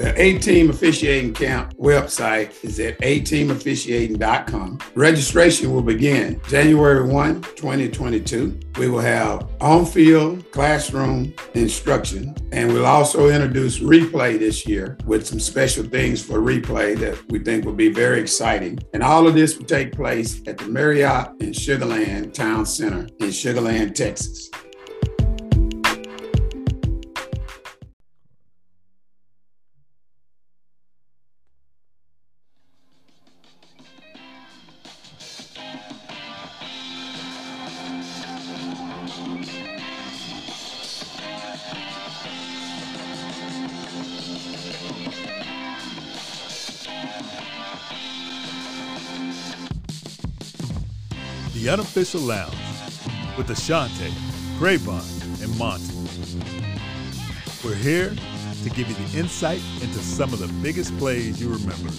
The A Team Officiating Camp website is at ateamofficiating.com. Registration will begin January 1, 2022. We will have on field classroom instruction, and we'll also introduce replay this year with some special things for replay that we think will be very exciting. And all of this will take place at the Marriott in Sugar Land Town Center in Sugar Land, Texas. Unofficial Lounge with Ashante, Cravonne, and Monty. We're here to give you the insight into some of the biggest plays you remember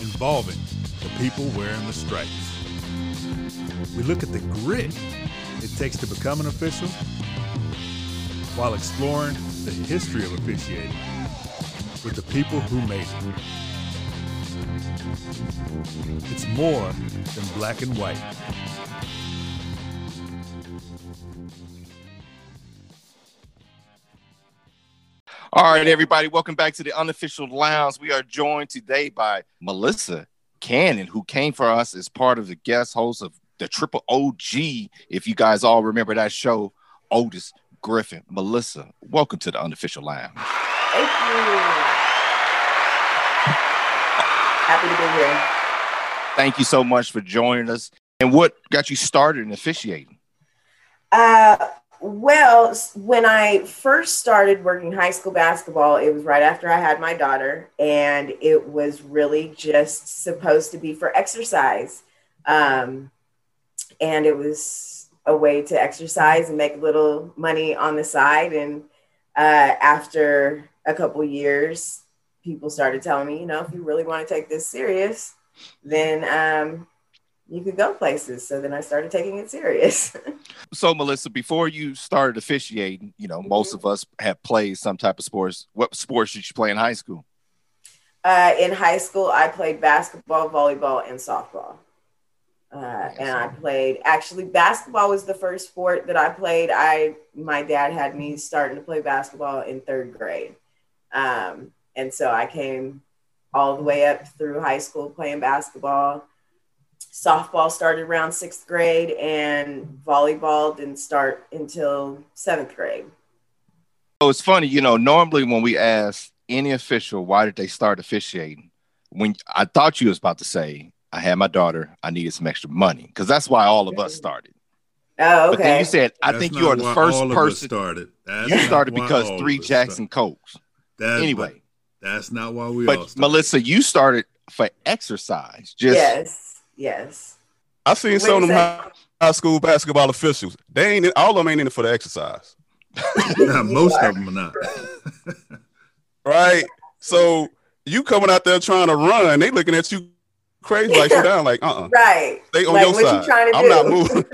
involving the people wearing the stripes. We look at the grit it takes to become an official while exploring the history of officiating with the people who made it. It's more than black and white. All right, everybody, welcome back to the unofficial lounge. We are joined today by Melissa Cannon, who came for us as part of the guest host of the Triple OG. If you guys all remember that show, Otis Griffin. Melissa, welcome to the unofficial lounge. Thank you. Happy to be here. Thank you so much for joining us. And what got you started in officiating? Uh, well, when I first started working high school basketball, it was right after I had my daughter, and it was really just supposed to be for exercise. Um, and it was a way to exercise and make a little money on the side. And uh, after a couple years, people started telling me, you know, if you really want to take this serious, then um, you could go places. So then I started taking it serious. So, Melissa, before you started officiating, you know, most of us have played some type of sports. What sports did you play in high school? Uh, in high school, I played basketball, volleyball, and softball. Uh, and I played actually basketball was the first sport that I played. I my dad had me starting to play basketball in third grade, um, and so I came all the way up through high school playing basketball. Softball started around sixth grade, and volleyball didn't start until seventh grade. So it's funny, you know, normally when we ask any official why did they start officiating, when I thought you was about to say, I had my daughter, I needed some extra money, because that's why all of us started. Oh, okay. But then okay. you said, I That's think you are the first all of us person. started. That's You started because three Jackson started. Cokes. That's Anyway, that's not why we all but started. Melissa, you started for exercise. Just yes, yes. I seen Wait some of them high, high school basketball officials. They ain't in, all of them ain't in it for the exercise, Nah, most are. of them are not. right? So you coming out there trying to run, they looking at you crazy like you down, like uh uh Right. They on Like, your what you side. trying to I'm do? not moving.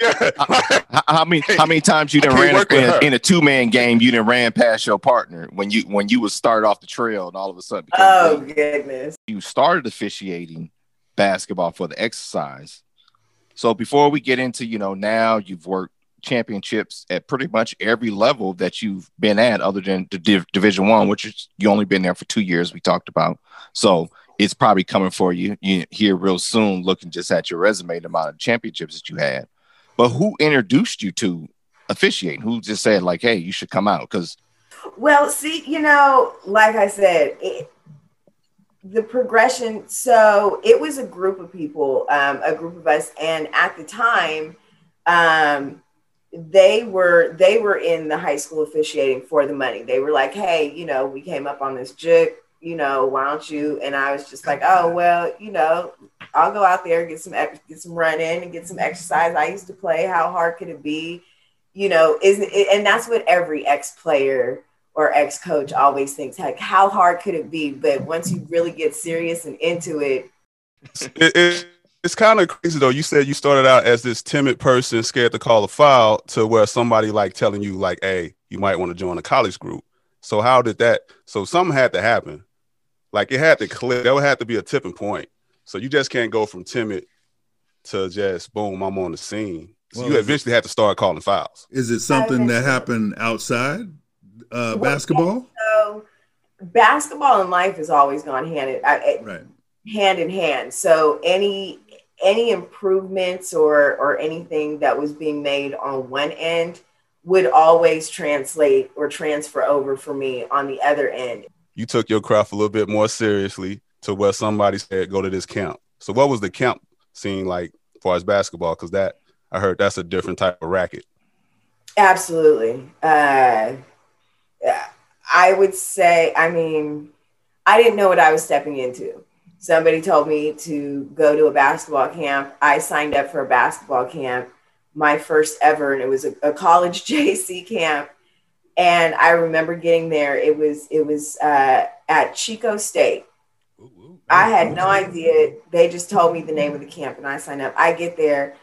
Yeah, uh, how, how many how many times you I done can't ran in a, in a two man game? You done ran past your partner when you when you was started off the trail, and all of a sudden Oh goodness. you started officiating basketball for the exercise. So before we get into, you know, now you've worked championships at pretty much every level that you've been at, other than the div- Division One, which is you only been there for two years. We talked about, so it's probably coming for you, you here real soon. Looking just at your resume, the amount of championships that you had. But who introduced you to officiating? Who just said like, "Hey, you should come out"? Because Well, see, you know, like I said, it, the progression. So it was a group of people, um, a group of us, and at the time, um, they were they were in the high school officiating for the money. They were like, "Hey, you know, we came up on this jig. You know, why don't you?" And I was just like, "Oh, well, you know, I'll go out there get some get some run in and get some exercise. I used to play. How hard could it be?" You know, isn't it, and that's what every ex player or ex coach always thinks like how hard could it be but once you really get serious and into it it, it, it's kind of crazy though. You said you started out as this timid person, scared to call a foul, to where somebody like telling you like, "Hey, you might want to join a college group." So how did that? So something had to happen. Like it had to click. There would have to be a tipping point. So you just can't go from timid to just boom, I'm on the scene. So Well, you eventually have to start calling fouls. Is it something that happened outside uh, Well, basketball? So basketball and life has always gone hand in I- Right. hand in hand. So any any improvements or or anything that was being made on one end would always translate or transfer over for me on the other end. You took your craft a little bit more seriously to where somebody said, go to this camp. So what was the camp scene like as far as basketball? Because that I heard that's a different type of racket. Absolutely. Uh, I would say, I mean, I didn't know what I was stepping into. Somebody told me to go to a basketball camp. I signed up for a basketball camp, my first ever, and it was a, a college JC camp. And I remember getting there. It was it was uh, at Chico State. I had no idea. They just told me the name of the camp, and I signed up. I get there,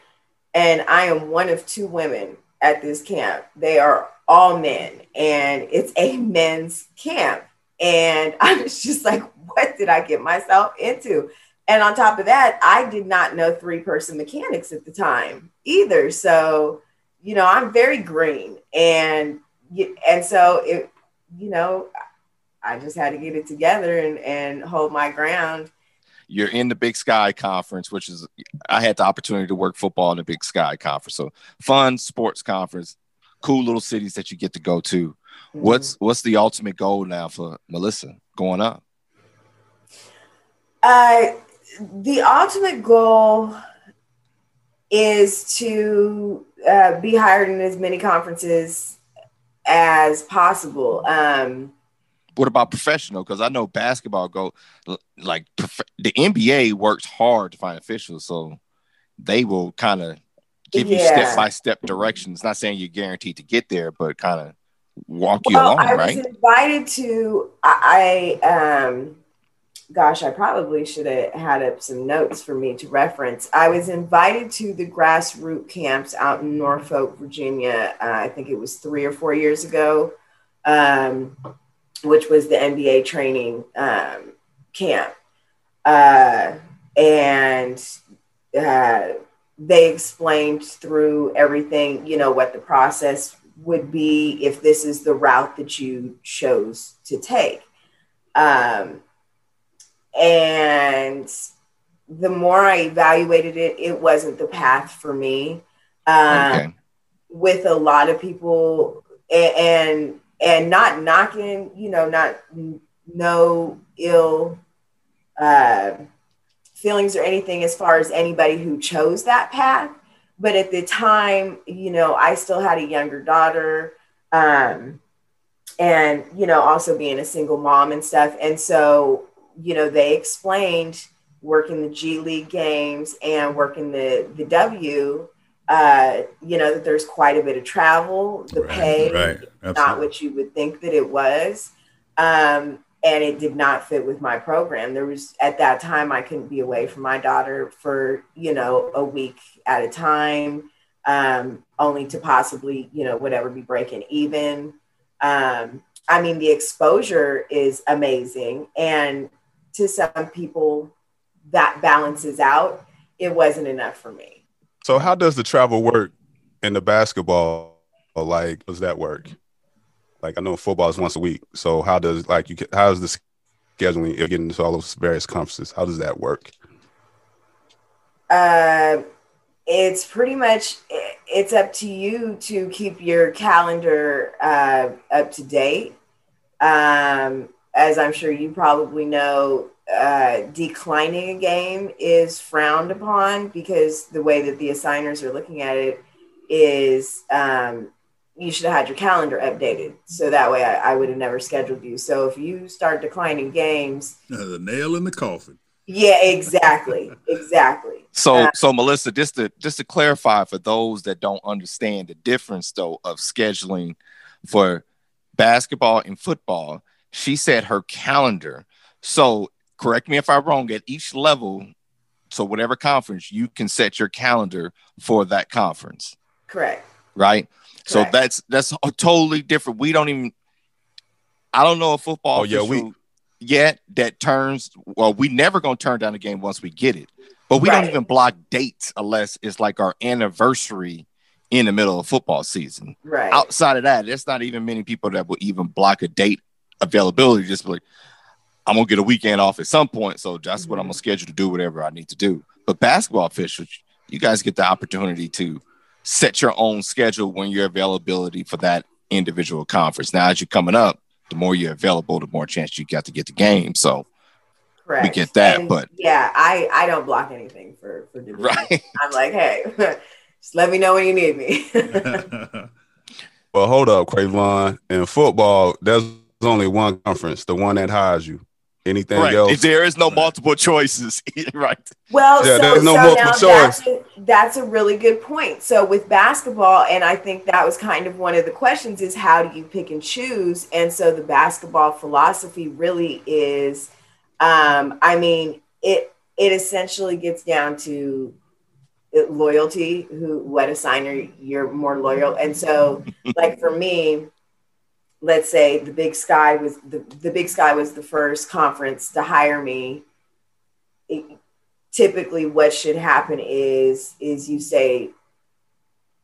and I am one of two women at this camp. They are all men, and it's a men's camp. And I was just like, what did I get myself into? And on top of that, I did not know three person mechanics at the time either. So, you know, I'm very green. And and so it, you know, I just had to get it together and, and hold my ground. You're in the Big Sky Conference, which is I had the opportunity to work football in the Big Sky Conference. So fun sports conference, cool little cities that you get to go to. What's what's the ultimate goal now for Melissa going up? Uh, the ultimate goal is to uh, be hired in as many conferences as possible. Um, What about professional? Because I know basketball go like prof- the NBA works hard to find officials, so they will kind of give you step by step directions. Not saying you're guaranteed to get there, but kind of walk you well, along, I right? was invited to. I, I um, gosh, I probably should have had up some notes for me to reference. I was invited to the grassroots camps out in Norfolk, Virginia. Uh, I think it was three or four years ago, um, which was the NBA training um, camp, uh, and uh, they explained through everything, you know, what the process would be if this is the route that you chose to take. Um, and the more I evaluated it, it wasn't the path for me. Um, okay. With a lot of people, and and not knocking, you know, not no ill uh, feelings or anything as far as anybody who chose that path. But at the time, you know, I still had a younger daughter. Um, and, you know, also being a single mom and stuff. And so, you know, they explained working the G League games and working the, the W, uh, you know, that there's quite a bit of travel, the Right, pay, right. not what you would think that it was. Um, and it did not fit with my program. There was at that time I couldn't be away from my daughter for you know a week at a time, um, only to possibly you know whatever be breaking even. Um, I mean the exposure is amazing, and to some people that balances out. It wasn't enough for me. So how does the travel work in the basketball? Like, does that work? Like I know football is once a week. So how does like you how does the scheduling you're getting into all those various conferences? How does that work? uh, it's pretty much it's up to you to keep your calendar uh, up to date um, as i'm sure you probably know uh, declining a game is frowned upon because the way that the assigners are looking at it is um, you should have had your calendar updated. So that way I, I would have never scheduled you. So if you start declining games the nail in the coffin. yeah exactly exactly. So, Uh, so Melissa, just to just to clarify for those that don't understand the difference though of scheduling for basketball and football, she said her calendar. So, correct me if I'm wrong. At each level, so whatever conference, you can set your calendar for that conference, correct right? So that's that's a totally different. We don't even I don't know a football Oh, yeah, we- official yet that turns. Well, we never gonna turn down a game once we get it, but we don't even block dates unless it's like our anniversary in the middle of football season. Right. Outside of that, there's not even many people that will even block a date availability. Just be like, I'm gonna get a weekend off at some point, so that's what I'm gonna mm-hmm. schedule to do whatever I need to do. But basketball officials, you guys get the opportunity to set your own schedule when your availability for that individual conference. Now, as you're coming up, the more you're available, the more chance you got to get the game. So, Correct. get that, And, but- yeah, I I don't block anything for for division. right. I'm like, hey, just let me know when you need me. Well, hold up, Cravonne. In football, there's only one conference, the one that hires you. Anything right. else? If there is no multiple choices, right? Well, Yeah, so, there's no so multiple now that's a, that's a really good point. So with basketball, and I think that was kind of one of the questions is how do you pick and choose? And so the basketball philosophy really is, um, I mean, it it essentially gets down to loyalty, who what assigner you're more loyal. And so, like for me, let's say the Big Sky was the, the Big Sky was the first conference to hire me. It- typically, what should happen is is you say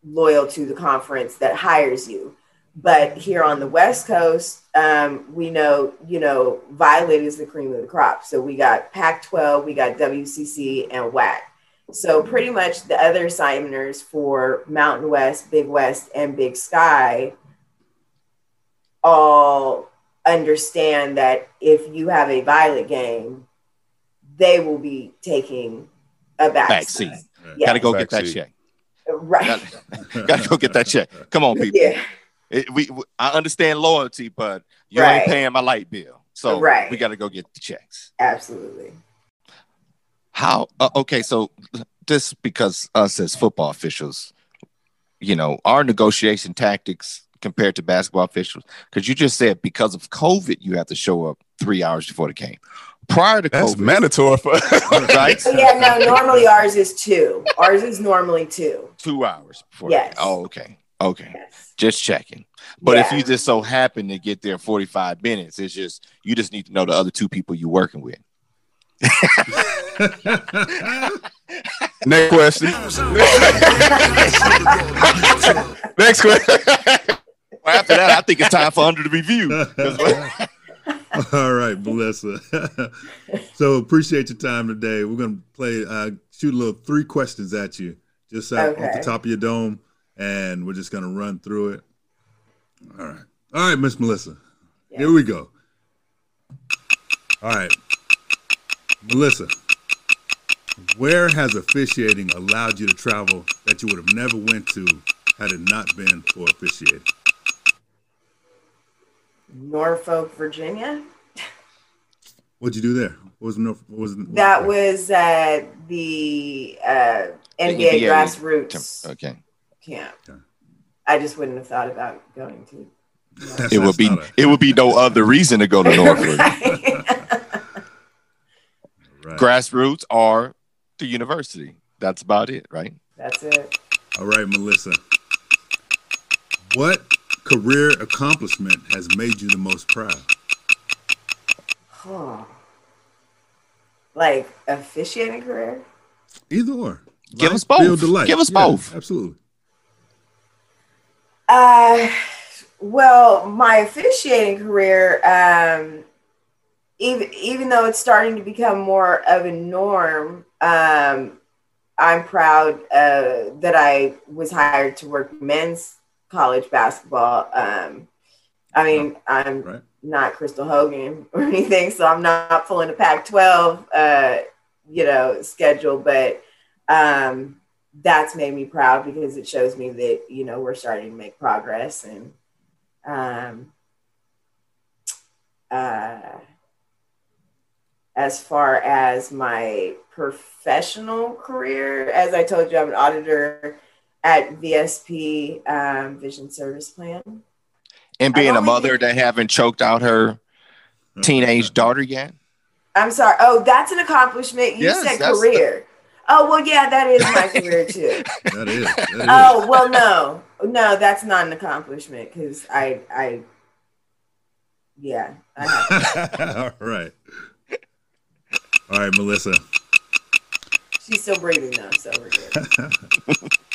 loyal to the conference that hires you. But here on the West Coast, um, we know, you know, Violet is the cream of the crop. So we got Pac 12, we got WCC, and WAC. So pretty much the other assigners for Mountain West, Big West, and Big Sky all understand that if you have a Violet game, they will be taking a back, Backseat. Right. Yeah. Gotta go get that Backseat. check. Right. Gotta go get that check. Come on, people. Yeah. It- we, we- I understand loyalty, but you Right. ain't paying my light bill, so Right. we got to go get the checks. Absolutely. How? Uh, okay, so just because us as football officials, you know, our negotiation tactics compared to basketball officials, because you just said because of COVID, you have to show up three hours before the game. Prior to That's COVID, mandatory for right? Yeah, no, normally ours is two. Ours is normally two. Two hours before. Yes. The game. Oh, okay. Okay. Yes. Just checking. But if you just so happen to get there 45 minutes, it's just you just need to know the other two people you're working with. Next question. Next question. Well, after that, I think it's time for under the review. 'Cause what- All right, Melissa. so appreciate your time today. We're gonna play uh shoot a little three questions at you, just out off the top of your dome, and we're just gonna run through it. All right. All right, Miss Melissa. Here we go. All right. Melissa, where has officiating allowed you to travel that you would have never went to had it not been for officiating? Norfolk, Virginia. What'd you do there? What was North, what was That was uh, the uh, NBA, NBA grassroots okay. camp. Okay. I just wouldn't have thought about going to. That's- It would be a- it would be no other reason to go to Norfolk. right. Grassroots or the university. That's about it, right? That's it. All right, Melissa. What career accomplishment has made you the most proud? Oh. Like officiating career. Either or. Give Life, us both. build the. Give us Yeah, both. Absolutely. Uh, well, my officiating career, um, even even though it's starting to become more of a norm, um, I'm proud uh, that I was hired to work men's college basketball. Um, I mean, I'm Right. not Crystal Hogan or anything, so I'm not pulling a Pac-12, uh, you know, schedule, but um, that's made me proud because it shows me that you know we're starting to make progress and um, uh, as far as my professional career as i told you i'm an auditor at vsp um, vision service plan And being a mother that haven't choked out her teenage daughter yet. i'm sorry oh that's an accomplishment you Yes, said that's career oh well yeah that is my career too That is. That is. oh well no no that's not an accomplishment because i i Yeah. All right. All right, Melissa. She's still breathing though, so we're good.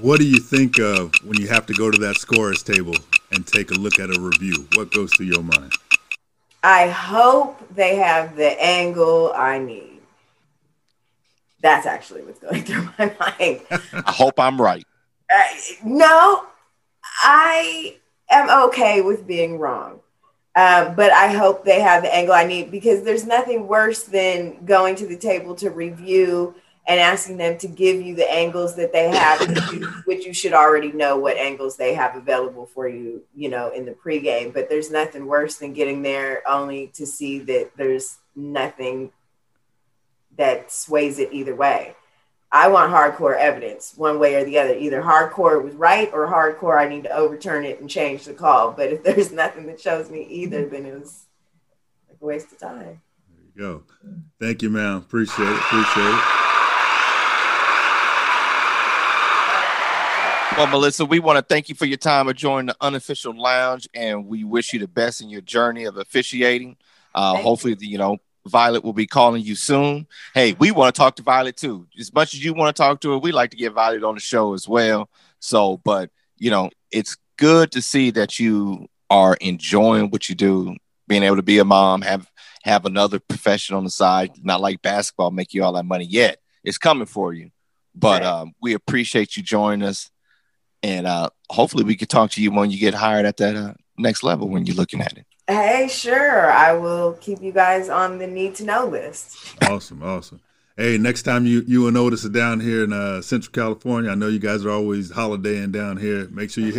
what do you think of when you have to go to that scorers table and take a look at a review? What goes through your mind? I hope they have the angle I need. That's actually what's going through my mind. I hope I'm right. Uh, no, I am okay with being wrong. Uh, but I hope they have the angle I need because there's nothing worse than going to the table to review and asking them to give you the angles that they have, which you should already know what angles they have available for you, you know, in the pregame. But there's nothing worse than getting there only to see that there's nothing that sways it either way. I want hardcore evidence one way or the other. Either hardcore was right or hardcore I need to overturn it and change the call. But if there's nothing that shows me either, then it was like a waste of time. There you go. Thank you, ma'am. Appreciate it. Appreciate it. Well, Melissa, we want to thank you for your time of joining the unofficial lounge, and we wish you the best in your journey of officiating. Uh, hopefully, you. you know Violet will be calling you soon. Hey, we want to talk to Violet too. As much as you want to talk to her, we like to get Violet on the show as well. So, but you know, it's good to see that you are enjoying what you do, being able to be a mom, have have another profession on the side, not like basketball make you all that money yet. It's coming for you. But um, we appreciate you joining us. And uh, hopefully we can talk to you when you get hired at that uh, next level when you're looking at it. Hey, sure. I will keep you guys on the need to know list. Awesome, awesome. Hey, next time you you and Otis are down here in uh, Central California, I know you guys are always holidaying down here. Make sure you hit